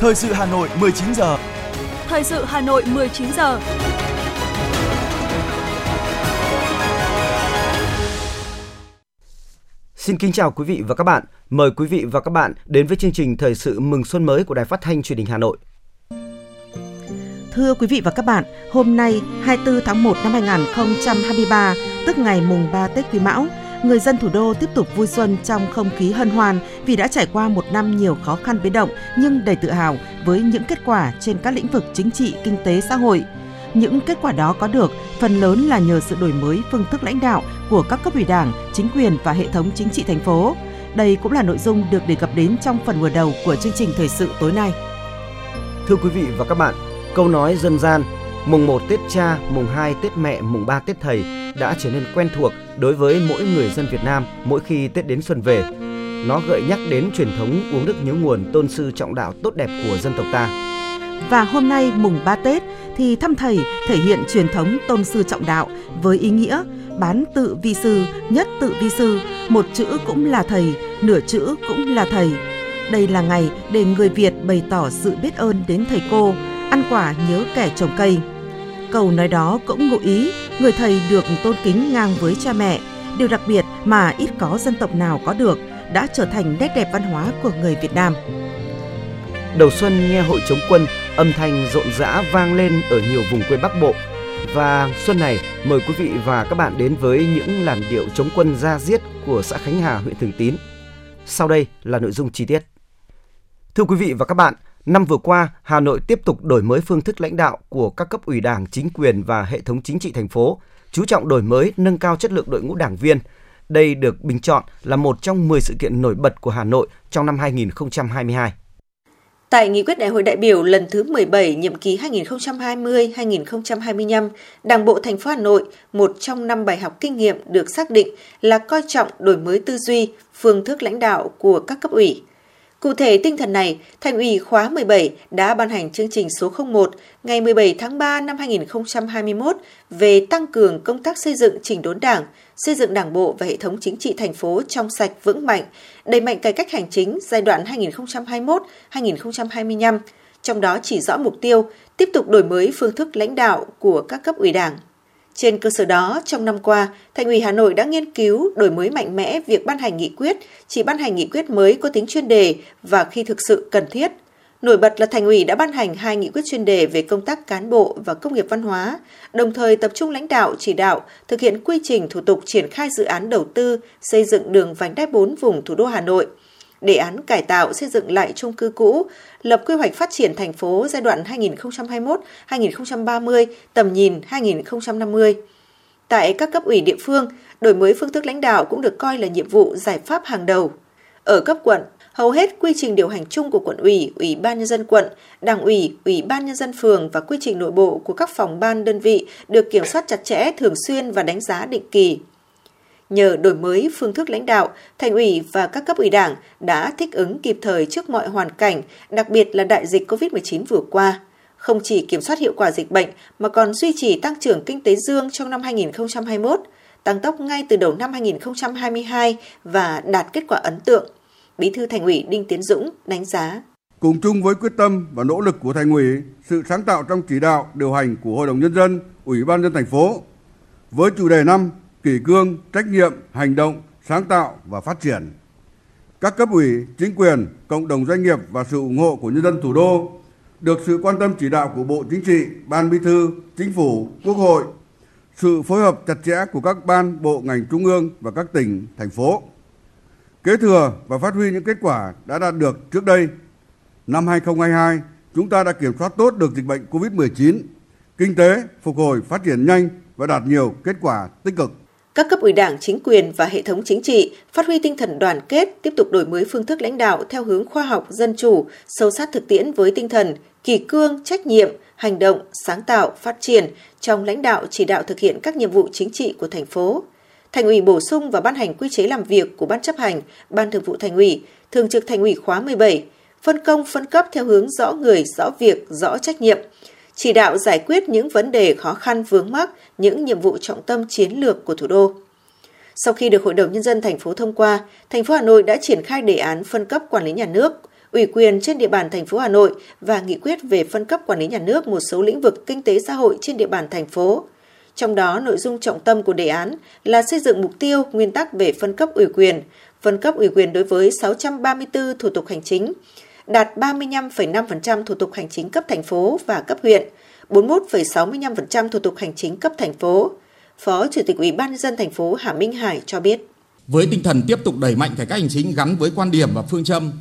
Thời sự Hà Nội 19 giờ. Thời sự Hà Nội 19 giờ. Xin kính chào quý vị và các bạn. Mời quý vị và các bạn đến với chương trình Thời sự mừng xuân mới của Đài Phát thanh Truyền hình Hà Nội. Thưa quý vị và các bạn, hôm nay 24 tháng 1 năm 2023, tức ngày mùng 3 Tết Quý Mão, người dân thủ đô tiếp tục vui xuân trong không khí hân hoan vì đã trải qua một năm nhiều khó khăn biến động nhưng đầy tự hào với những kết quả trên các lĩnh vực chính trị, kinh tế, xã hội. Những kết quả đó có được phần lớn là nhờ sự đổi mới phương thức lãnh đạo của các cấp ủy đảng, chính quyền và hệ thống chính trị thành phố. Đây cũng là nội dung được đề cập đến trong phần mở đầu của chương trình thời sự tối nay. Thưa quý vị và các bạn, câu nói dân gian mùng 1 Tết cha, mùng 2 Tết mẹ, mùng 3 Tết thầy đã trở nên quen thuộc đối với mỗi người dân Việt Nam mỗi khi Tết đến xuân về. Nó gợi nhắc đến truyền thống uống nước nhớ nguồn tôn sư trọng đạo tốt đẹp của dân tộc ta. Và hôm nay mùng 3 Tết thì thăm thầy thể hiện truyền thống tôn sư trọng đạo với ý nghĩa bán tự vi sư, nhất tự vi sư, một chữ cũng là thầy, nửa chữ cũng là thầy. Đây là ngày để người Việt bày tỏ sự biết ơn đến thầy cô, ăn quả nhớ kẻ trồng cây. Câu nói đó cũng ngụ ý người thầy được tôn kính ngang với cha mẹ, điều đặc biệt mà ít có dân tộc nào có được, đã trở thành nét đẹp văn hóa của người Việt Nam. Đầu xuân nghe hội chống quân, âm thanh rộn rã vang lên ở nhiều vùng quê Bắc Bộ. Và xuân này, mời quý vị và các bạn đến với những làn điệu chống quân ra diết của xã Khánh Hà, huyện Thường Tín. Sau đây là nội dung chi tiết. Thưa quý vị và các bạn, năm vừa qua, Hà Nội tiếp tục đổi mới phương thức lãnh đạo của các cấp ủy Đảng, chính quyền và hệ thống chính trị thành phố, chú trọng đổi mới, nâng cao chất lượng đội ngũ đảng viên. Đây được bình chọn là một trong 10 sự kiện nổi bật của Hà Nội trong năm 2022. Tại nghị quyết đại hội đại biểu lần thứ 17 nhiệm kỳ 2020-2025, Đảng bộ thành phố Hà Nội, một trong năm bài học kinh nghiệm được xác định là coi trọng đổi mới tư duy, phương thức lãnh đạo của các cấp ủy. Cụ thể tinh thần này, Thành ủy khóa 17 đã ban hành chương trình số 01 ngày 17 tháng 3 năm 2021 về tăng cường công tác xây dựng chỉnh đốn Đảng, xây dựng Đảng bộ và hệ thống chính trị thành phố trong sạch vững mạnh, đẩy mạnh cải cách hành chính giai đoạn 2021-2025, trong đó chỉ rõ mục tiêu tiếp tục đổi mới phương thức lãnh đạo của các cấp ủy Đảng. Trên cơ sở đó, trong năm qua, Thành ủy Hà Nội đã nghiên cứu đổi mới mạnh mẽ việc ban hành nghị quyết, chỉ ban hành nghị quyết mới có tính chuyên đề và khi thực sự cần thiết. Nổi bật là Thành ủy đã ban hành hai nghị quyết chuyên đề về công tác cán bộ và công nghiệp văn hóa, đồng thời tập trung lãnh đạo chỉ đạo thực hiện quy trình thủ tục triển khai dự án đầu tư xây dựng đường vành đai 4 vùng thủ đô Hà Nội – đề án cải tạo xây dựng lại chung cư cũ, lập quy hoạch phát triển thành phố giai đoạn 2021-2030, tầm nhìn 2050. Tại các cấp ủy địa phương, đổi mới phương thức lãnh đạo cũng được coi là nhiệm vụ giải pháp hàng đầu. Ở cấp quận, hầu hết quy trình điều hành chung của quận ủy, ủy ban nhân dân quận, đảng ủy, ủy ban nhân dân phường và quy trình nội bộ của các phòng ban đơn vị được kiểm soát chặt chẽ, thường xuyên và đánh giá định kỳ. Nhờ đổi mới phương thức lãnh đạo, thành ủy và các cấp ủy đảng đã thích ứng kịp thời trước mọi hoàn cảnh, đặc biệt là đại dịch COVID-19 vừa qua. Không chỉ kiểm soát hiệu quả dịch bệnh mà còn duy trì tăng trưởng kinh tế dương trong năm 2021, tăng tốc ngay từ đầu năm 2022 và đạt kết quả ấn tượng. Bí thư Thành ủy Đinh Tiến Dũng đánh giá. Cùng chung với quyết tâm và nỗ lực của Thành ủy, sự sáng tạo trong chỉ đạo, điều hành của Hội đồng Nhân dân, Ủy ban dân thành phố, với chủ đề năm kỷ cương, trách nhiệm, hành động, sáng tạo và phát triển. Các cấp ủy, chính quyền, cộng đồng doanh nghiệp và sự ủng hộ của nhân dân thủ đô được sự quan tâm chỉ đạo của Bộ Chính trị, Ban Bí thư, Chính phủ, Quốc hội, sự phối hợp chặt chẽ của các ban, bộ, ngành trung ương và các tỉnh, thành phố. Kế thừa và phát huy những kết quả đã đạt được trước đây, năm 2022, chúng ta đã kiểm soát tốt được dịch bệnh COVID-19, kinh tế phục hồi phát triển nhanh và đạt nhiều kết quả tích cực. Các cấp ủy đảng, chính quyền và hệ thống chính trị phát huy tinh thần đoàn kết, tiếp tục đổi mới phương thức lãnh đạo theo hướng khoa học, dân chủ, sâu sát thực tiễn với tinh thần kỳ cương, trách nhiệm, hành động, sáng tạo, phát triển trong lãnh đạo chỉ đạo thực hiện các nhiệm vụ chính trị của thành phố. Thành ủy bổ sung và ban hành quy chế làm việc của Ban chấp hành, Ban thường vụ Thành ủy, Thường trực Thành ủy khóa 17, phân công phân cấp theo hướng rõ người, rõ việc, rõ trách nhiệm, chỉ đạo giải quyết những vấn đề khó khăn vướng mắc, những nhiệm vụ trọng tâm chiến lược của thủ đô. Sau khi được Hội đồng Nhân dân thành phố thông qua, thành phố Hà Nội đã triển khai đề án phân cấp quản lý nhà nước, ủy quyền trên địa bàn thành phố Hà Nội và nghị quyết về phân cấp quản lý nhà nước một số lĩnh vực kinh tế xã hội trên địa bàn thành phố. Trong đó, nội dung trọng tâm của đề án là xây dựng mục tiêu, nguyên tắc về phân cấp ủy quyền, phân cấp ủy quyền đối với 634 thủ tục hành chính, đạt 35,5% thủ tục hành chính cấp thành phố và cấp huyện, 41,65% thủ tục hành chính cấp thành phố. Phó Chủ tịch Ủy ban nhân dân thành phố Hà Minh Hải cho biết. Với tinh thần tiếp tục đẩy mạnh cải cách hành chính gắn với quan điểm và phương châm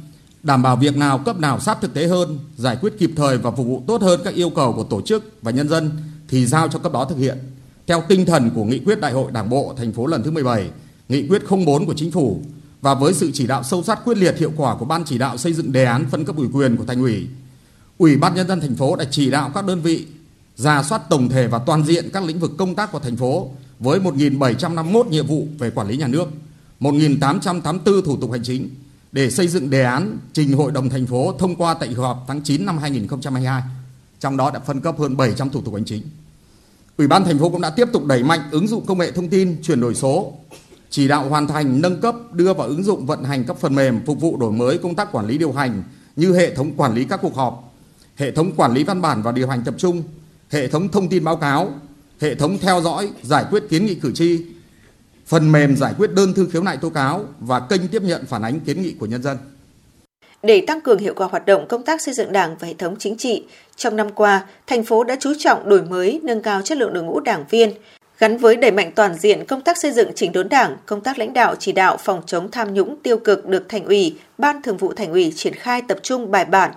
đảm bảo việc nào cấp nào sát thực tế hơn, giải quyết kịp thời và phục vụ tốt hơn các yêu cầu của tổ chức và nhân dân thì giao cho cấp đó thực hiện. Theo tinh thần của nghị quyết Đại hội Đảng bộ thành phố lần thứ 17, nghị quyết 04 của chính phủ và với sự chỉ đạo sâu sát quyết liệt hiệu quả của ban chỉ đạo xây dựng đề án phân cấp ủy quyền của thành ủy, Ủy ban nhân dân thành phố đã chỉ đạo các đơn vị ra soát tổng thể và toàn diện các lĩnh vực công tác của thành phố với 1.751 nhiệm vụ về quản lý nhà nước, 1.884 thủ tục hành chính để xây dựng đề án trình Hội đồng thành phố thông qua tại kỳ họp tháng 9 năm 2022. Trong đó đã phân cấp hơn 700 thủ tục hành chính. Ủy ban thành phố cũng đã tiếp tục đẩy mạnh ứng dụng công nghệ thông tin, chuyển đổi số, chỉ đạo hoàn thành nâng cấp đưa vào ứng dụng vận hành các phần mềm phục vụ đổi mới công tác quản lý điều hành như hệ thống quản lý các cuộc họp, hệ thống quản lý văn bản và điều hành tập trung, hệ thống thông tin báo cáo, hệ thống theo dõi, giải quyết kiến nghị cử tri, phần mềm giải quyết đơn thư khiếu nại tố cáo và kênh tiếp nhận phản ánh kiến nghị của nhân dân. Để tăng cường hiệu quả hoạt động công tác xây dựng Đảng và hệ thống chính trị, trong năm qua, thành phố đã chú trọng đổi mới, nâng cao chất lượng đội ngũ đảng viên, gắn với đẩy mạnh toàn diện công tác xây dựng chỉnh đốn Đảng, công tác lãnh đạo chỉ đạo phòng chống tham nhũng tiêu cực được Thành ủy, Ban Thường vụ Thành ủy triển khai tập trung bài bản.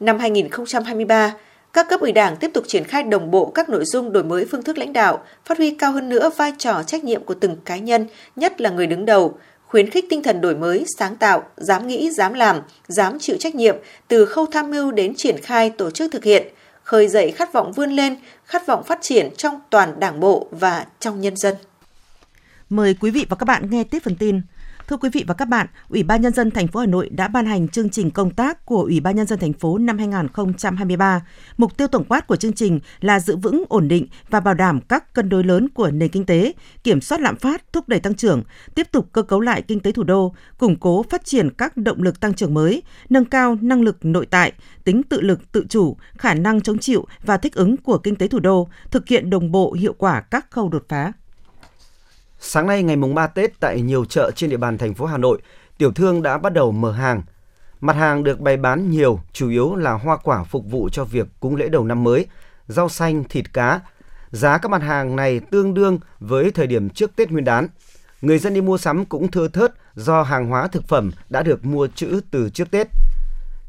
Năm 2023, các cấp ủy Đảng tiếp tục triển khai đồng bộ các nội dung đổi mới phương thức lãnh đạo, phát huy cao hơn nữa vai trò trách nhiệm của từng cá nhân, nhất là người đứng đầu, khuyến khích tinh thần đổi mới, sáng tạo, dám nghĩ, dám làm, dám chịu trách nhiệm từ khâu tham mưu đến triển khai tổ chức thực hiện, khơi dậy khát vọng vươn lên, khát vọng phát triển trong toàn đảng bộ và trong nhân dân. Mời quý vị và các bạn nghe tiếp phần tin. Thưa quý vị và các bạn, Ủy ban nhân dân thành phố Hà Nội đã ban hành chương trình công tác của Ủy ban nhân dân thành phố năm 2023. Mục tiêu tổng quát của chương trình là giữ vững ổn định và bảo đảm các cân đối lớn của nền kinh tế, kiểm soát lạm phát, thúc đẩy tăng trưởng, tiếp tục cơ cấu lại kinh tế thủ đô, củng cố phát triển các động lực tăng trưởng mới, nâng cao năng lực nội tại, tính tự lực tự chủ, khả năng chống chịu và thích ứng của kinh tế thủ đô, thực hiện đồng bộ hiệu quả các khâu đột phá. Sáng nay ngày mùng 3 Tết tại nhiều chợ trên địa bàn thành phố Hà Nội, tiểu thương đã bắt đầu mở hàng. Mặt hàng được bày bán nhiều, chủ yếu là hoa quả phục vụ cho việc cúng lễ đầu năm mới, rau xanh, thịt cá. Giá các mặt hàng này tương đương với thời điểm trước Tết Nguyên đán. Người dân đi mua sắm cũng thưa thớt do hàng hóa thực phẩm đã được mua trữ từ trước Tết.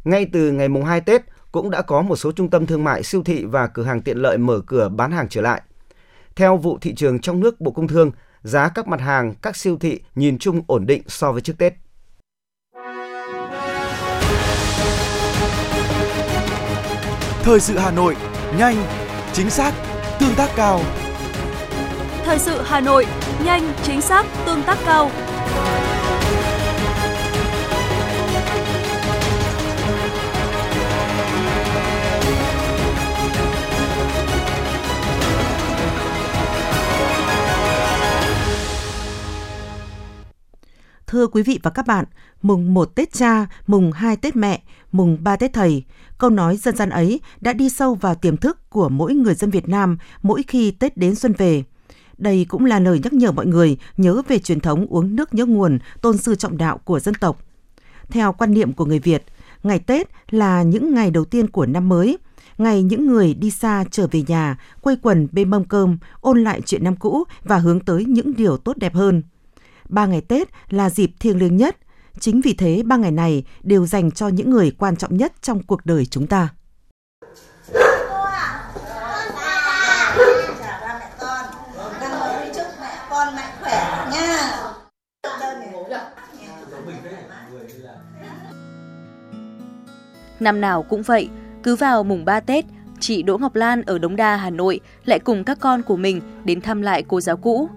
Ngay từ ngày mùng 2 Tết cũng đã có một số trung tâm thương mại, siêu thị và cửa hàng tiện lợi mở cửa bán hàng trở lại. Theo vụ thị trường trong nước Bộ Công Thương, giá các mặt hàng các siêu thị nhìn chung ổn định so với trước Tết. Thời sự Hà Nội, nhanh, chính xác, tương tác cao. Thời sự Hà Nội, nhanh, chính xác, tương tác cao. Thưa quý vị và các bạn, mùng 1 Tết cha, mùng 2 Tết mẹ, mùng 3 Tết thầy, câu nói dân gian ấy đã đi sâu vào tiềm thức của mỗi người dân Việt Nam mỗi khi Tết đến xuân về. Đây cũng là lời nhắc nhở mọi người nhớ về truyền thống uống nước nhớ nguồn, tôn sư trọng đạo của dân tộc. Theo quan niệm của người Việt, ngày Tết là những ngày đầu tiên của năm mới, ngày những người đi xa trở về nhà, quây quần bên mâm cơm, ôn lại chuyện năm cũ và hướng tới những điều tốt đẹp hơn – ba ngày Tết là dịp thiêng liêng nhất. Chính vì thế ba ngày này đều dành cho những người quan trọng nhất trong cuộc đời chúng ta. Năm nào cũng vậy, cứ vào mùng 3 Tết, chị Đỗ Ngọc Lan ở Đống Đa, Hà Nội lại cùng các con của mình đến thăm lại cô giáo cũ.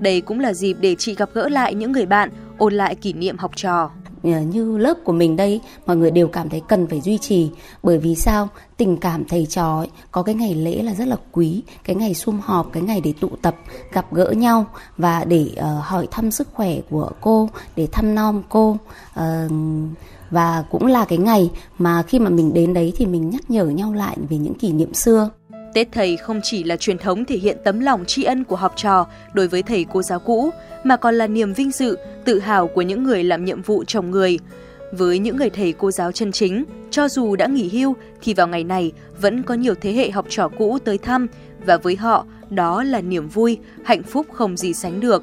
Đây cũng là dịp để chị gặp gỡ lại những người bạn, ôn lại kỷ niệm học trò. như lớp của mình đây mọi người đều cảm thấy cần phải duy trì. Bởi vì sao? Tình cảm thầy trò ấy, có cái ngày lễ là rất là quý cái ngày sum họp cái ngày để tụ tập gặp gỡ nhau và để uh, hỏi thăm sức khỏe của cô để thăm nom cô. Uh, và cũng là cái ngày mà khi mà mình đến đấy thì mình nhắc nhở nhau lại về những kỷ niệm xưa. Tết thầy không chỉ là truyền thống thể hiện tấm lòng tri ân của học trò đối với thầy cô giáo cũ, mà còn là niềm vinh dự, tự hào của những người làm nhiệm vụ chồng người. Với những người thầy cô giáo chân chính, cho dù đã nghỉ hưu thì vào ngày này vẫn có nhiều thế hệ học trò cũ tới thăm và với họ đó là niềm vui, hạnh phúc không gì sánh được.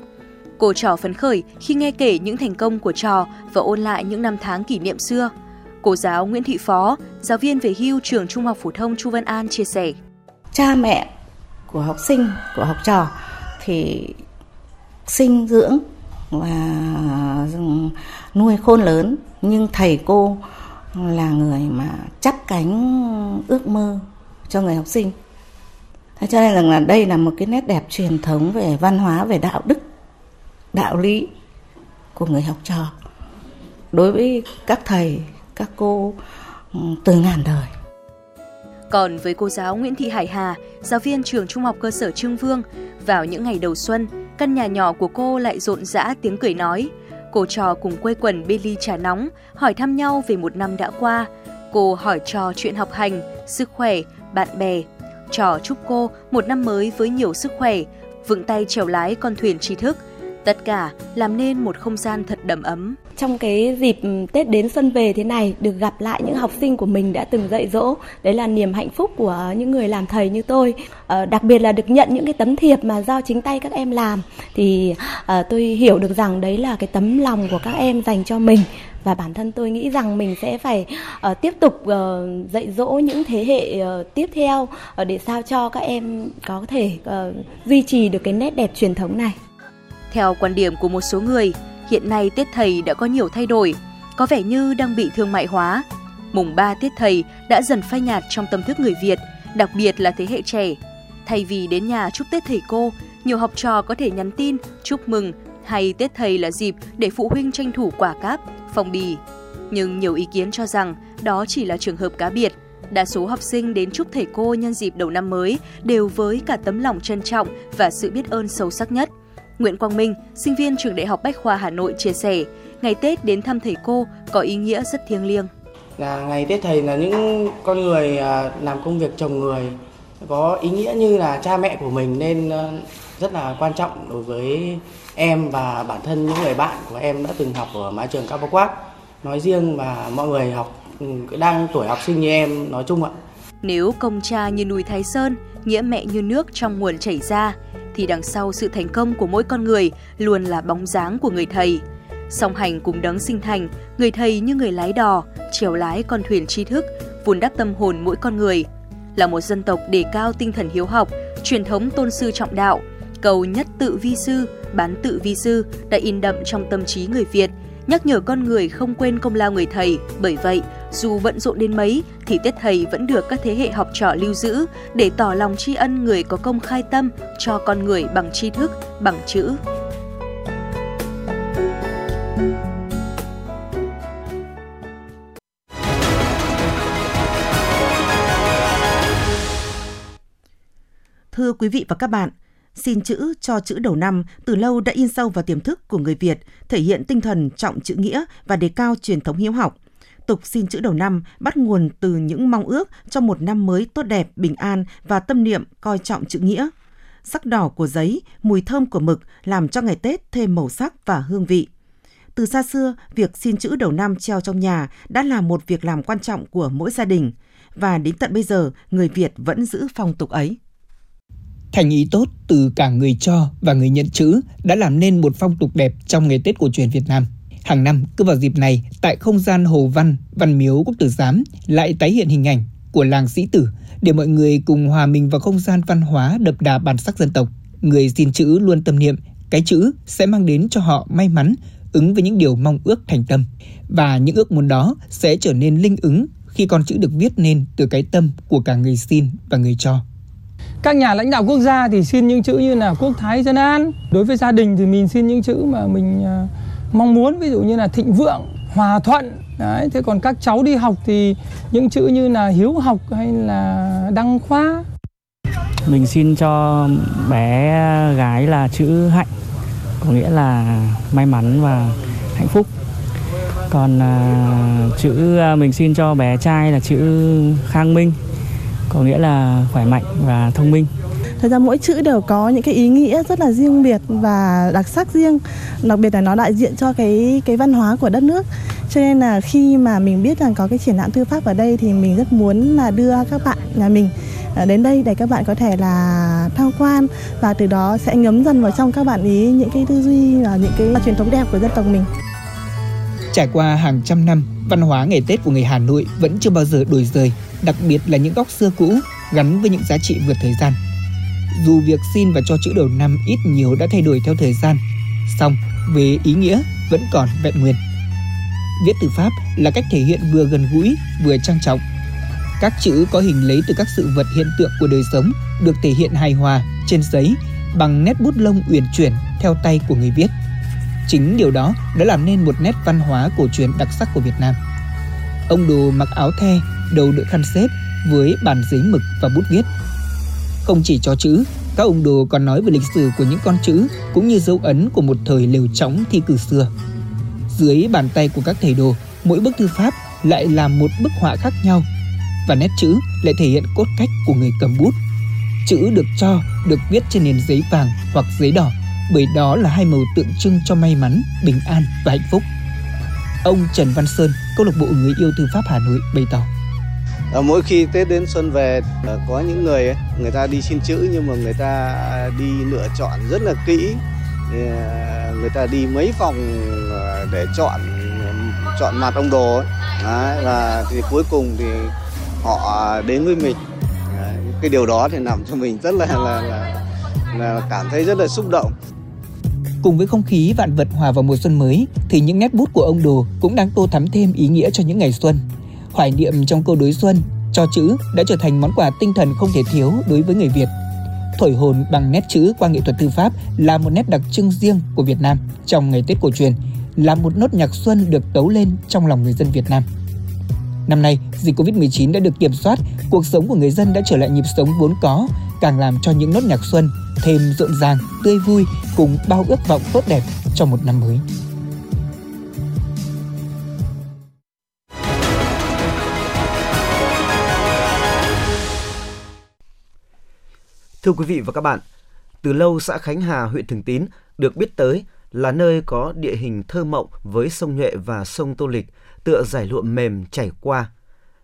Cô trò phấn khởi khi nghe kể những thành công của trò và ôn lại những năm tháng kỷ niệm xưa. Cô giáo Nguyễn Thị Phó, giáo viên về hưu trường Trung học phổ thông Chu Văn An chia sẻ cha mẹ của học sinh, của học trò thì sinh dưỡng và ừ, nuôi khôn lớn. Nhưng thầy cô là người mà chắp cánh ước mơ cho người học sinh. Thế cho nên rằng là đây là một cái nét đẹp truyền thống về văn hóa, về đạo đức, đạo lý của người học trò đối với các thầy, các cô ừ, từ ngàn đời còn với cô giáo Nguyễn Thị Hải Hà, giáo viên trường Trung học cơ sở Trương Vương, vào những ngày đầu xuân, căn nhà nhỏ của cô lại rộn rã tiếng cười nói. Cô trò cùng quây quần bê ly trà nóng, hỏi thăm nhau về một năm đã qua. Cô hỏi trò chuyện học hành, sức khỏe, bạn bè. Trò chúc cô một năm mới với nhiều sức khỏe, vững tay chèo lái con thuyền tri thức. Tất cả làm nên một không gian thật đầm ấm. Trong cái dịp Tết đến xuân về thế này được gặp lại những học sinh của mình đã từng dạy dỗ. Đấy là niềm hạnh phúc của những người làm thầy như tôi. À, đặc biệt là được nhận những cái tấm thiệp mà do chính tay các em làm. Thì à, tôi hiểu được rằng đấy là cái tấm lòng của các em dành cho mình. Và bản thân tôi nghĩ rằng mình sẽ phải uh, tiếp tục uh, dạy dỗ những thế hệ uh, tiếp theo uh, để sao cho các em có thể uh, duy trì được cái nét đẹp truyền thống này. Theo quan điểm của một số người, hiện nay Tết Thầy đã có nhiều thay đổi, có vẻ như đang bị thương mại hóa. Mùng 3 Tết Thầy đã dần phai nhạt trong tâm thức người Việt, đặc biệt là thế hệ trẻ. Thay vì đến nhà chúc Tết thầy cô, nhiều học trò có thể nhắn tin chúc mừng hay Tết Thầy là dịp để phụ huynh tranh thủ quả cáp, phong bì. Nhưng nhiều ý kiến cho rằng đó chỉ là trường hợp cá biệt. Đa số học sinh đến chúc thầy cô nhân dịp đầu năm mới đều với cả tấm lòng trân trọng và sự biết ơn sâu sắc nhất – Nguyễn Quang Minh, sinh viên trường Đại học Bách khoa Hà Nội chia sẻ, ngày Tết đến thăm thầy cô có ý nghĩa rất thiêng liêng. Là ngày Tết thầy là những con người à, làm công việc chồng người có ý nghĩa như là cha mẹ của mình nên à, rất là quan trọng đối với em và bản thân những người bạn của em đã từng học ở mái trường Cao Bá Quát nói riêng và mọi người học ừ, đang tuổi học sinh như em nói chung ạ. Nếu công cha như núi Thái Sơn, nghĩa mẹ như nước trong nguồn chảy ra, thì đằng sau sự thành công của mỗi con người luôn là bóng dáng của người thầy. Song hành cùng đấng sinh thành, người thầy như người lái đò, chèo lái con thuyền tri thức, vun đắp tâm hồn mỗi con người. Là một dân tộc đề cao tinh thần hiếu học, truyền thống tôn sư trọng đạo, cầu nhất tự vi sư, bán tự vi sư đã in đậm trong tâm trí người Việt, nhắc nhở con người không quên công lao người thầy. Bởi vậy, dù bận rộn đến mấy thì Tết Thầy vẫn được các thế hệ học trò lưu giữ để tỏ lòng tri ân người có công khai tâm cho con người bằng tri thức, bằng chữ. Thưa quý vị và các bạn, xin chữ cho chữ đầu năm từ lâu đã in sâu vào tiềm thức của người Việt, thể hiện tinh thần trọng chữ nghĩa và đề cao truyền thống hiếu học – tục xin chữ đầu năm bắt nguồn từ những mong ước cho một năm mới tốt đẹp, bình an và tâm niệm coi trọng chữ nghĩa. Sắc đỏ của giấy, mùi thơm của mực làm cho ngày Tết thêm màu sắc và hương vị. Từ xa xưa, việc xin chữ đầu năm treo trong nhà đã là một việc làm quan trọng của mỗi gia đình và đến tận bây giờ người Việt vẫn giữ phong tục ấy. Thành ý tốt từ cả người cho và người nhận chữ đã làm nên một phong tục đẹp trong ngày Tết cổ truyền Việt Nam. Hàng năm, cứ vào dịp này, tại không gian Hồ Văn, Văn Miếu Quốc Tử Giám lại tái hiện hình ảnh của làng sĩ tử để mọi người cùng hòa mình vào không gian văn hóa đậm đà bản sắc dân tộc. Người xin chữ luôn tâm niệm cái chữ sẽ mang đến cho họ may mắn, ứng với những điều mong ước thành tâm. Và những ước muốn đó sẽ trở nên linh ứng khi con chữ được viết nên từ cái tâm của cả người xin và người cho. Các nhà lãnh đạo quốc gia thì xin những chữ như là quốc thái dân an. Đối với gia đình thì mình xin những chữ mà mình à, mong muốn ví dụ như là thịnh vượng hòa thuận. Đấy thế còn các cháu đi học thì những chữ như là hiếu học hay là đăng khoa. Mình xin cho bé gái là chữ hạnh có nghĩa là may mắn và hạnh phúc. Còn à, chữ à, mình xin cho bé trai là chữ khang minh có nghĩa là khỏe mạnh và thông minh. Thật ra mỗi chữ đều có những cái ý nghĩa rất là riêng biệt và đặc sắc riêng, đặc biệt là nó đại diện cho cái cái văn hóa của đất nước. Cho nên là khi mà mình biết rằng có cái triển lãm thư pháp ở đây thì mình rất muốn là đưa các bạn nhà mình à, đến đây để các bạn có thể là tham quan và từ đó sẽ ngấm dần vào trong các bạn ý những cái tư duy và những cái truyền thống đẹp của dân tộc mình. Trải qua hàng trăm năm, văn hóa ngày Tết của người Hà Nội vẫn chưa bao giờ đổi rời, đặc biệt là những góc xưa cũ gắn với những giá trị vượt thời gian. Dù việc xin và cho chữ đầu năm ít nhiều đã thay đổi theo thời gian, song về ý nghĩa vẫn còn vẹn nguyên. Viết từ Pháp là cách thể hiện vừa gần gũi vừa trang trọng. Các chữ có hình lấy từ các sự vật hiện tượng của đời sống được thể hiện hài hòa trên giấy bằng nét bút lông uyển chuyển theo tay của người viết. Chính điều đó đã làm nên một nét văn hóa cổ truyền đặc sắc của Việt Nam. Ông Đồ mặc áo the, đầu đội khăn xếp với bàn giấy mực và bút viết. Không chỉ cho chữ, các ông Đồ còn nói về lịch sử của những con chữ cũng như dấu ấn của một thời lều trống thi cử xưa. Dưới bàn tay của các thầy đồ, mỗi bức thư pháp lại là một bức họa khác nhau và nét chữ lại thể hiện cốt cách của người cầm bút. Chữ được cho được viết trên nền giấy vàng hoặc giấy đỏ bởi đó là hai màu tượng trưng cho may mắn, bình an và hạnh phúc. Ông Trần Văn Sơn, câu lạc bộ người yêu thư pháp Hà Nội bày tỏ. Ờ, mỗi khi Tết đến xuân về ờ, có những người ấy, người ta đi xin chữ nhưng mà người ta đi lựa chọn rất là kỹ ờ, người ta đi mấy phòng để chọn chọn mặt ông đồ ấy. Đấy, và thì cuối cùng thì họ đến với mình Đấy, cái điều đó thì làm cho mình rất là là, là là cảm thấy rất là xúc động Cùng với không khí vạn vật hòa vào mùa xuân mới thì những nét bút của ông Đồ cũng đang tô thắm thêm ý nghĩa cho những ngày xuân. Hoài niệm trong câu đối xuân, cho chữ đã trở thành món quà tinh thần không thể thiếu đối với người Việt. Thổi hồn bằng nét chữ qua nghệ thuật thư pháp là một nét đặc trưng riêng của Việt Nam trong ngày Tết cổ truyền, là một nốt nhạc xuân được tấu lên trong lòng người dân Việt Nam. Năm nay, dịch Covid-19 đã được kiểm soát, cuộc sống của người dân đã trở lại nhịp sống vốn có, càng làm cho những nốt nhạc xuân thêm rộn ràng, tươi vui cùng bao ước vọng tốt đẹp cho một năm mới. Thưa quý vị và các bạn, từ lâu xã Khánh Hà, huyện Thường Tín được biết tới là nơi có địa hình thơ mộng với sông Nhuệ và sông Tô Lịch tựa giải lụa mềm chảy qua.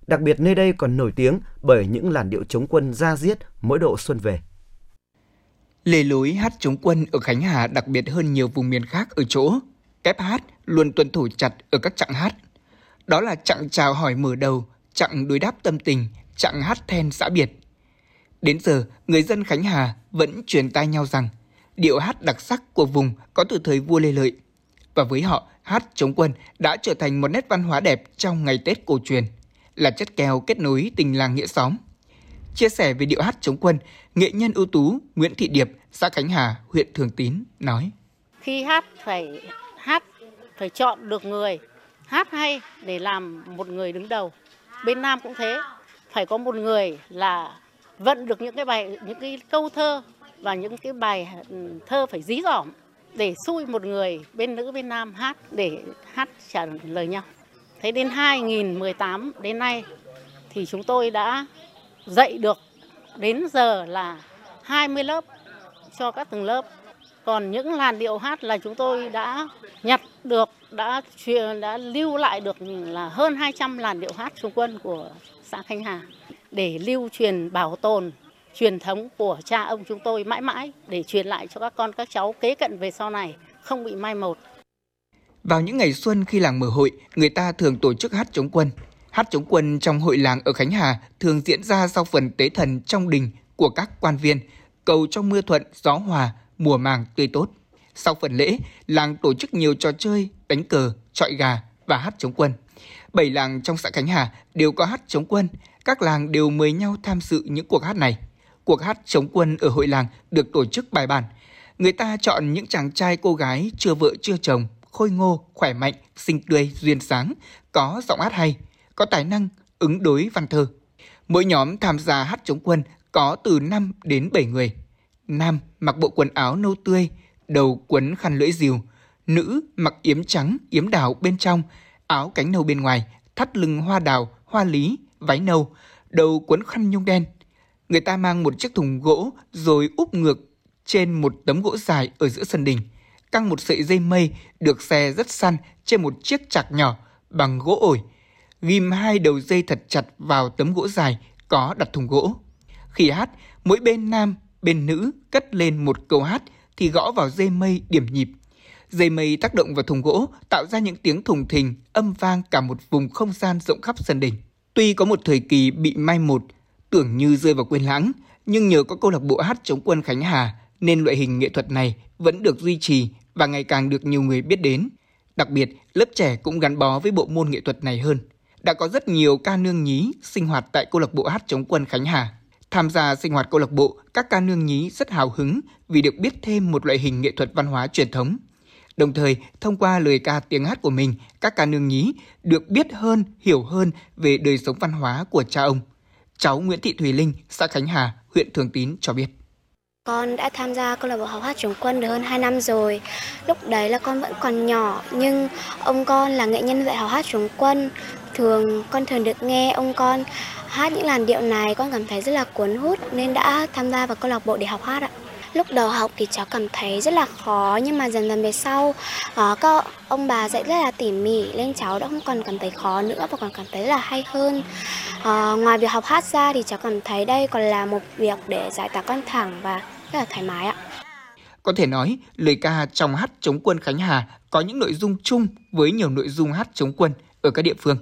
Đặc biệt nơi đây còn nổi tiếng bởi những làn điệu chống quân ra diết mỗi độ xuân về. Lề lối hát chống quân ở Khánh Hà đặc biệt hơn nhiều vùng miền khác ở chỗ, kép hát luôn tuân thủ chặt ở các chặng hát. Đó là chặng chào hỏi mở đầu, chặng đối đáp tâm tình, chặng hát then xã biệt. Đến giờ, người dân Khánh Hà vẫn truyền tai nhau rằng điệu hát đặc sắc của vùng có từ thời vua Lê Lợi. Và với họ, hát chống quân đã trở thành một nét văn hóa đẹp trong ngày Tết cổ truyền, là chất keo kết nối tình làng nghĩa xóm. Chia sẻ về điệu hát chống quân, nghệ nhân ưu tú Nguyễn Thị Điệp, xã Khánh Hà, huyện Thường Tín nói: Khi hát phải hát phải chọn được người hát hay để làm một người đứng đầu. Bên Nam cũng thế, phải có một người là vận được những cái bài những cái câu thơ và những cái bài ừ, thơ phải dí dỏm để xui một người bên nữ bên nam hát để hát trả lời nhau. Thế đến 2018 đến nay thì chúng tôi đã dạy được đến giờ là 20 lớp cho các từng lớp. Còn những làn điệu hát là chúng tôi đã nhặt được, đã truyền đã lưu lại được là hơn 200 làn điệu hát trung quân của xã Khánh Hà để lưu truyền bảo tồn truyền thống của cha ông chúng tôi mãi mãi để truyền lại cho các con các cháu kế cận về sau này không bị mai một. Vào những ngày xuân khi làng mở hội, người ta thường tổ chức hát chống quân. Hát chống quân trong hội làng ở Khánh Hà thường diễn ra sau phần tế thần trong đình của các quan viên, cầu cho mưa thuận, gió hòa, mùa màng tươi tốt. Sau phần lễ, làng tổ chức nhiều trò chơi, đánh cờ, trọi gà và hát chống quân. Bảy làng trong xã Khánh Hà đều có hát chống quân, các làng đều mời nhau tham dự những cuộc hát này. Cuộc hát chống quân ở hội làng được tổ chức bài bản. Người ta chọn những chàng trai cô gái chưa vợ chưa chồng, khôi ngô, khỏe mạnh, xinh tươi, duyên sáng, có giọng hát hay, có tài năng, ứng đối văn thơ. Mỗi nhóm tham gia hát chống quân có từ 5 đến 7 người. Nam mặc bộ quần áo nâu tươi, đầu quấn khăn lưỡi diều. Nữ mặc yếm trắng, yếm đào bên trong, áo cánh nâu bên ngoài, thắt lưng hoa đào, hoa lý, váy nâu, đầu quấn khăn nhung đen. Người ta mang một chiếc thùng gỗ rồi úp ngược trên một tấm gỗ dài ở giữa sân đình. Căng một sợi dây mây được xe rất săn trên một chiếc chạc nhỏ bằng gỗ ổi. Ghim hai đầu dây thật chặt vào tấm gỗ dài có đặt thùng gỗ. Khi hát, mỗi bên nam, bên nữ cất lên một câu hát thì gõ vào dây mây điểm nhịp. Dây mây tác động vào thùng gỗ tạo ra những tiếng thùng thình, âm vang cả một vùng không gian rộng khắp sân đình. Tuy có một thời kỳ bị mai một, tưởng như rơi vào quên lãng, nhưng nhờ có câu lạc bộ hát chống quân Khánh Hà nên loại hình nghệ thuật này vẫn được duy trì và ngày càng được nhiều người biết đến. Đặc biệt, lớp trẻ cũng gắn bó với bộ môn nghệ thuật này hơn. Đã có rất nhiều ca nương nhí sinh hoạt tại câu lạc bộ hát chống quân Khánh Hà. Tham gia sinh hoạt câu lạc bộ, các ca nương nhí rất hào hứng vì được biết thêm một loại hình nghệ thuật văn hóa truyền thống. Đồng thời, thông qua lời ca tiếng hát của mình, các ca nương nhí được biết hơn, hiểu hơn về đời sống văn hóa của cha ông. Cháu Nguyễn Thị Thùy Linh, xã Khánh Hà, huyện Thường Tín cho biết. Con đã tham gia câu lạc bộ học hát chống quân được hơn 2 năm rồi. Lúc đấy là con vẫn còn nhỏ nhưng ông con là nghệ nhân dạy học hát chống quân. Thường con thường được nghe ông con hát những làn điệu này con cảm thấy rất là cuốn hút nên đã tham gia vào câu lạc bộ để học hát ạ. Lúc đầu học thì cháu cảm thấy rất là khó nhưng mà dần dần về sau ờ, uh, các ông bà dạy rất là tỉ mỉ nên cháu đã không còn cảm thấy khó nữa và còn cảm thấy rất là hay hơn. Uh, ngoài việc học hát ra thì cháu cảm thấy đây còn là một việc để giải tỏa căng thẳng và rất là thoải mái ạ. Có thể nói, lời ca trong hát chống quân Khánh Hà có những nội dung chung với nhiều nội dung hát chống quân ở các địa phương.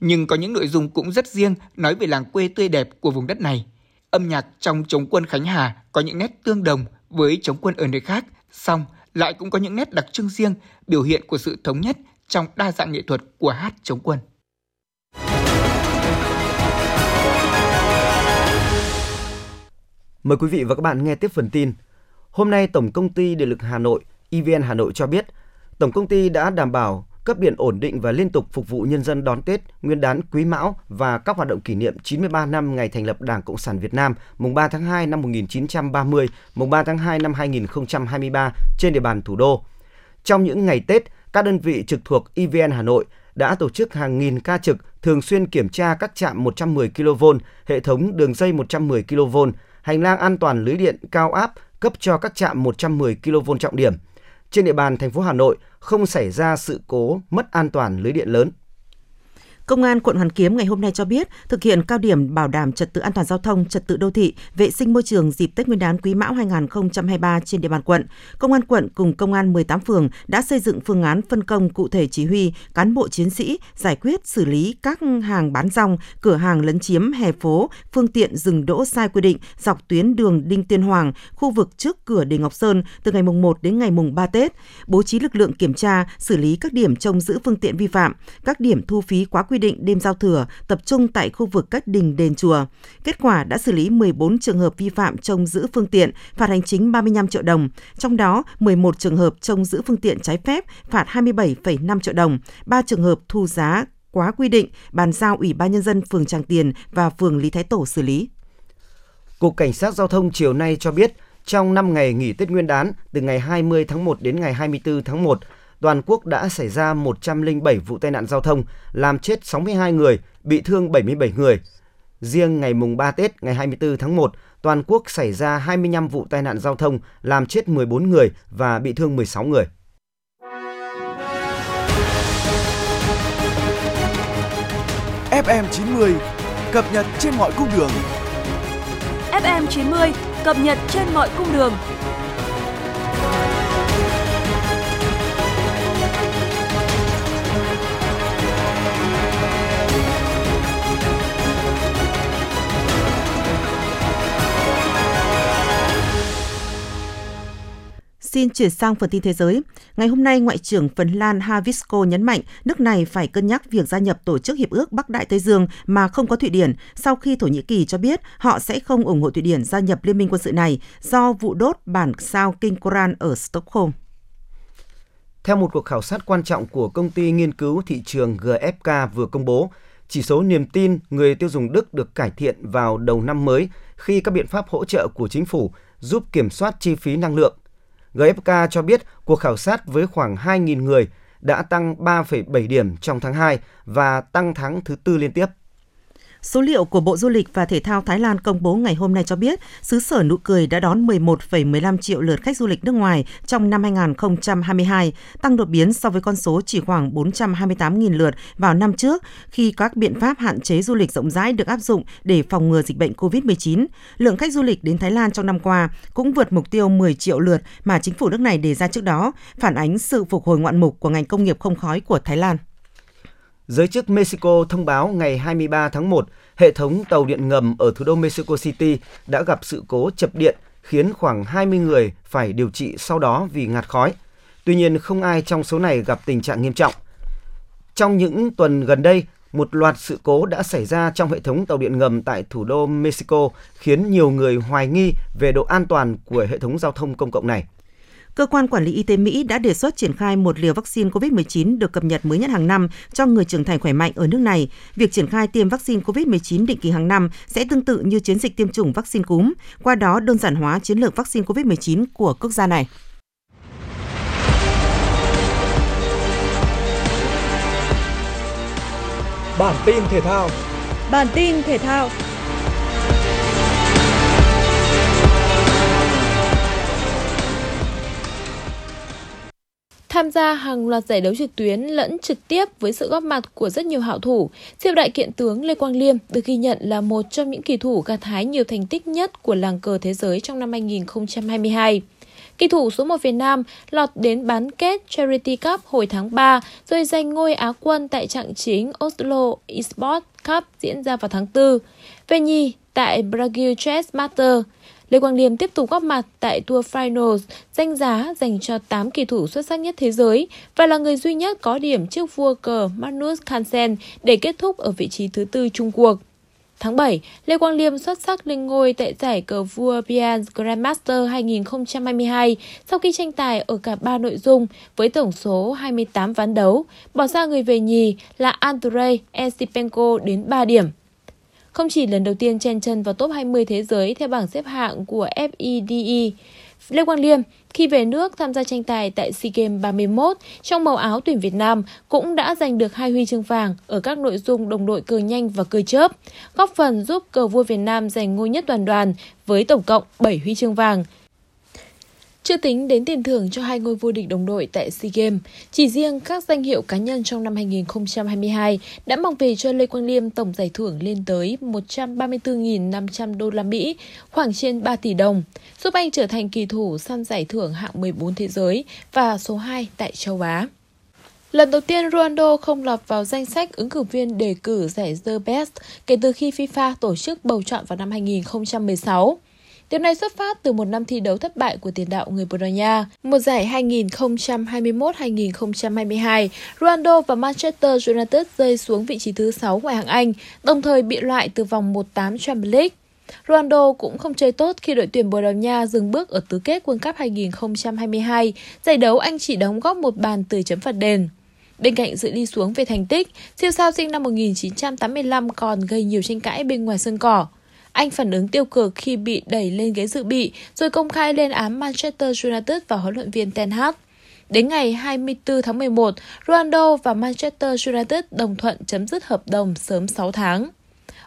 Nhưng có những nội dung cũng rất riêng nói về làng quê tươi đẹp của vùng đất này – Âm nhạc trong chống quân Khánh Hà có những nét tương đồng với chống quân ở nơi khác, song lại cũng có những nét đặc trưng riêng, biểu hiện của sự thống nhất trong đa dạng nghệ thuật của hát chống quân. Mời quý vị và các bạn nghe tiếp phần tin. Hôm nay Tổng công ty Điện lực Hà Nội, EVN Hà Nội cho biết, Tổng công ty đã đảm bảo cấp điện ổn định và liên tục phục vụ nhân dân đón Tết, Nguyên đán Quý Mão và các hoạt động kỷ niệm 93 năm ngày thành lập Đảng Cộng sản Việt Nam, mùng 3 tháng 2 năm 1930, mùng 3 tháng 2 năm 2023 trên địa bàn thủ đô. Trong những ngày Tết, các đơn vị trực thuộc EVN Hà Nội đã tổ chức hàng nghìn ca trực thường xuyên kiểm tra các trạm 110 kV, hệ thống đường dây 110 kV, hành lang an toàn lưới điện cao áp cấp cho các trạm 110 kV trọng điểm. Trên địa bàn thành phố Hà Nội không xảy ra sự cố mất an toàn lưới điện lớn. Công an quận Hoàn Kiếm ngày hôm nay cho biết thực hiện cao điểm bảo đảm trật tự an toàn giao thông, trật tự đô thị, vệ sinh môi trường dịp Tết Nguyên đán Quý Mão 2023 trên địa bàn quận. Công an quận cùng công an 18 phường đã xây dựng phương án phân công cụ thể chỉ huy cán bộ chiến sĩ giải quyết xử lý các hàng bán rong, cửa hàng lấn chiếm hè phố, phương tiện dừng đỗ sai quy định dọc tuyến đường Đinh Tiên Hoàng, khu vực trước cửa đền Ngọc Sơn từ ngày mùng 1 đến ngày mùng 3 Tết, bố trí lực lượng kiểm tra, xử lý các điểm trông giữ phương tiện vi phạm, các điểm thu phí quá quy định đêm giao thừa tập trung tại khu vực các đình đền chùa. Kết quả đã xử lý 14 trường hợp vi phạm trông giữ phương tiện, phạt hành chính 35 triệu đồng. Trong đó, 11 trường hợp trông giữ phương tiện trái phép, phạt 27,5 triệu đồng. 3 trường hợp thu giá quá quy định, bàn giao Ủy ban Nhân dân phường Tràng Tiền và phường Lý Thái Tổ xử lý. Cục Cảnh sát Giao thông chiều nay cho biết, trong 5 ngày nghỉ Tết Nguyên đán, từ ngày 20 tháng 1 đến ngày 24 tháng 1, toàn quốc đã xảy ra 107 vụ tai nạn giao thông, làm chết 62 người, bị thương 77 người. Riêng ngày mùng 3 Tết, ngày 24 tháng 1, toàn quốc xảy ra 25 vụ tai nạn giao thông, làm chết 14 người và bị thương 16 người. FM 90 cập nhật trên mọi cung đường. FM 90 cập nhật trên mọi cung đường. Xin chuyển sang phần tin thế giới. Ngày hôm nay, Ngoại trưởng Phần Lan Havisko nhấn mạnh nước này phải cân nhắc việc gia nhập Tổ chức Hiệp ước Bắc Đại Tây Dương mà không có Thụy Điển sau khi Thổ Nhĩ Kỳ cho biết họ sẽ không ủng hộ Thụy Điển gia nhập liên minh quân sự này do vụ đốt bản sao Kinh Koran ở Stockholm. Theo một cuộc khảo sát quan trọng của công ty nghiên cứu thị trường GFK vừa công bố, chỉ số niềm tin người tiêu dùng Đức được cải thiện vào đầu năm mới khi các biện pháp hỗ trợ của chính phủ giúp kiểm soát chi phí năng lượng. GFK cho biết cuộc khảo sát với khoảng 2.000 người đã tăng 3,7 điểm trong tháng 2 và tăng tháng thứ tư liên tiếp. Số liệu của Bộ Du lịch và Thể thao Thái Lan công bố ngày hôm nay cho biết, xứ sở nụ cười đã đón 11,15 triệu lượt khách du lịch nước ngoài trong năm 2022, tăng đột biến so với con số chỉ khoảng 428.000 lượt vào năm trước khi các biện pháp hạn chế du lịch rộng rãi được áp dụng để phòng ngừa dịch bệnh COVID-19. Lượng khách du lịch đến Thái Lan trong năm qua cũng vượt mục tiêu 10 triệu lượt mà chính phủ nước này đề ra trước đó, phản ánh sự phục hồi ngoạn mục của ngành công nghiệp không khói của Thái Lan. Giới chức Mexico thông báo ngày 23 tháng 1, hệ thống tàu điện ngầm ở thủ đô Mexico City đã gặp sự cố chập điện khiến khoảng 20 người phải điều trị sau đó vì ngạt khói. Tuy nhiên, không ai trong số này gặp tình trạng nghiêm trọng. Trong những tuần gần đây, một loạt sự cố đã xảy ra trong hệ thống tàu điện ngầm tại thủ đô Mexico khiến nhiều người hoài nghi về độ an toàn của hệ thống giao thông công cộng này. Cơ quan Quản lý Y tế Mỹ đã đề xuất triển khai một liều vaccine COVID-19 được cập nhật mới nhất hàng năm cho người trưởng thành khỏe mạnh ở nước này. Việc triển khai tiêm vaccine COVID-19 định kỳ hàng năm sẽ tương tự như chiến dịch tiêm chủng vaccine cúm, qua đó đơn giản hóa chiến lược vaccine COVID-19 của quốc gia này. Bản tin thể thao Bản tin thể thao Tham gia hàng loạt giải đấu trực tuyến lẫn trực tiếp với sự góp mặt của rất nhiều hảo thủ, siêu đại kiện tướng Lê Quang Liêm được ghi nhận là một trong những kỳ thủ gặt hái nhiều thành tích nhất của làng cờ thế giới trong năm 2022. Kỳ thủ số 1 Việt Nam lọt đến bán kết Charity Cup hồi tháng 3 rồi giành ngôi Á quân tại trạng chính Oslo Esports Cup diễn ra vào tháng 4. Về nhì tại Brazil Chess Master, Lê Quang Liêm tiếp tục góp mặt tại Tour Finals, danh giá dành cho 8 kỳ thủ xuất sắc nhất thế giới và là người duy nhất có điểm trước vua cờ Magnus Carlsen để kết thúc ở vị trí thứ tư chung cuộc. Tháng 7, Lê Quang Liêm xuất sắc lên ngôi tại giải cờ vua Bian Grandmaster 2022 sau khi tranh tài ở cả 3 nội dung với tổng số 28 ván đấu, bỏ ra người về nhì là Andrei Esipenko đến 3 điểm. Không chỉ lần đầu tiên chen chân vào top 20 thế giới theo bảng xếp hạng của FIDE, Lê Quang Liêm khi về nước tham gia tranh tài tại SEA Games 31 trong màu áo tuyển Việt Nam cũng đã giành được hai huy chương vàng ở các nội dung đồng đội cờ nhanh và cờ chớp, góp phần giúp cờ vua Việt Nam giành ngôi nhất toàn đoàn với tổng cộng 7 huy chương vàng. Chưa tính đến tiền thưởng cho hai ngôi vô địch đồng đội tại SEA Games, chỉ riêng các danh hiệu cá nhân trong năm 2022 đã mang về cho Lê Quang Liêm tổng giải thưởng lên tới 134.500 đô la Mỹ, khoảng trên 3 tỷ đồng, giúp anh trở thành kỳ thủ săn giải thưởng hạng 14 thế giới và số 2 tại châu Á. Lần đầu tiên Ronaldo không lọt vào danh sách ứng cử viên đề cử giải The Best kể từ khi FIFA tổ chức bầu chọn vào năm 2016. Điều này xuất phát từ một năm thi đấu thất bại của tiền đạo người Bồ Đào Nha. Một giải 2021-2022, Ronaldo và Manchester United rơi xuống vị trí thứ 6 ngoại hạng Anh, đồng thời bị loại từ vòng 1/8 Champions League. Ronaldo cũng không chơi tốt khi đội tuyển Bồ Đào Nha dừng bước ở tứ kết World Cup 2022. Giải đấu anh chỉ đóng góp một bàn từ chấm phạt đền. Bên cạnh sự đi xuống về thành tích, siêu sao sinh năm 1985 còn gây nhiều tranh cãi bên ngoài sân cỏ. Anh phản ứng tiêu cực khi bị đẩy lên ghế dự bị, rồi công khai lên án Manchester United và huấn luyện viên Ten Hag. Đến ngày 24 tháng 11, Ronaldo và Manchester United đồng thuận chấm dứt hợp đồng sớm 6 tháng.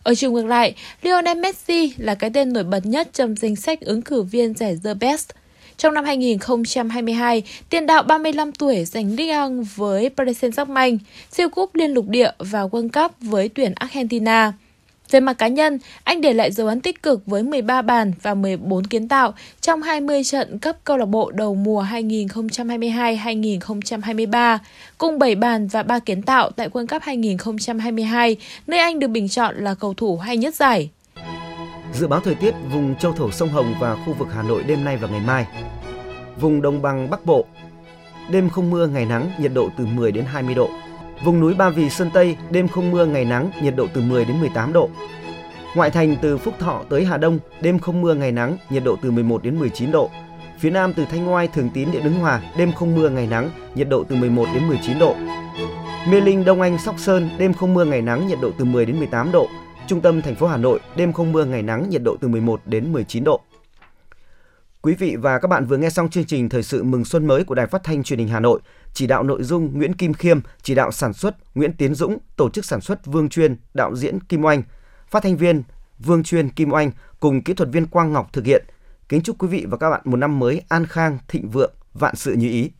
Ở chiều ngược lại, Lionel Messi là cái tên nổi bật nhất trong danh sách ứng cử viên giải The Best. Trong năm 2022, tiền đạo 35 tuổi giành Ligue 1 với Paris Saint-Germain, siêu cúp liên lục địa và World Cup với tuyển Argentina. Về mặt cá nhân, anh để lại dấu ấn tích cực với 13 bàn và 14 kiến tạo trong 20 trận cấp câu lạc bộ đầu mùa 2022-2023, cùng 7 bàn và 3 kiến tạo tại World Cup 2022, nơi anh được bình chọn là cầu thủ hay nhất giải. Dự báo thời tiết vùng châu thổ sông Hồng và khu vực Hà Nội đêm nay và ngày mai. Vùng đồng bằng Bắc Bộ, đêm không mưa, ngày nắng, nhiệt độ từ 10 đến 20 độ. Vùng núi Ba Vì Sơn Tây, đêm không mưa, ngày nắng, nhiệt độ từ 10 đến 18 độ. Ngoại thành từ Phúc Thọ tới Hà Đông, đêm không mưa, ngày nắng, nhiệt độ từ 11 đến 19 độ. Phía Nam từ Thanh Oai, Thường Tín, đến Ứng Hòa, đêm không mưa, ngày nắng, nhiệt độ từ 11 đến 19 độ. Mê Linh, Đông Anh, Sóc Sơn, đêm không mưa, ngày nắng, nhiệt độ từ 10 đến 18 độ. Trung tâm thành phố Hà Nội, đêm không mưa, ngày nắng, nhiệt độ từ 11 đến 19 độ. Quý vị và các bạn vừa nghe xong chương trình Thời sự mừng xuân mới của Đài Phát thanh Truyền hình Hà Nội. Chỉ đạo nội dung Nguyễn Kim Khiêm, chỉ đạo sản xuất Nguyễn Tiến Dũng, tổ chức sản xuất Vương Chuyên, đạo diễn Kim Oanh, phát thanh viên Vương Chuyên Kim Oanh cùng kỹ thuật viên Quang Ngọc thực hiện. Kính chúc quý vị và các bạn một năm mới an khang, thịnh vượng, vạn sự như ý.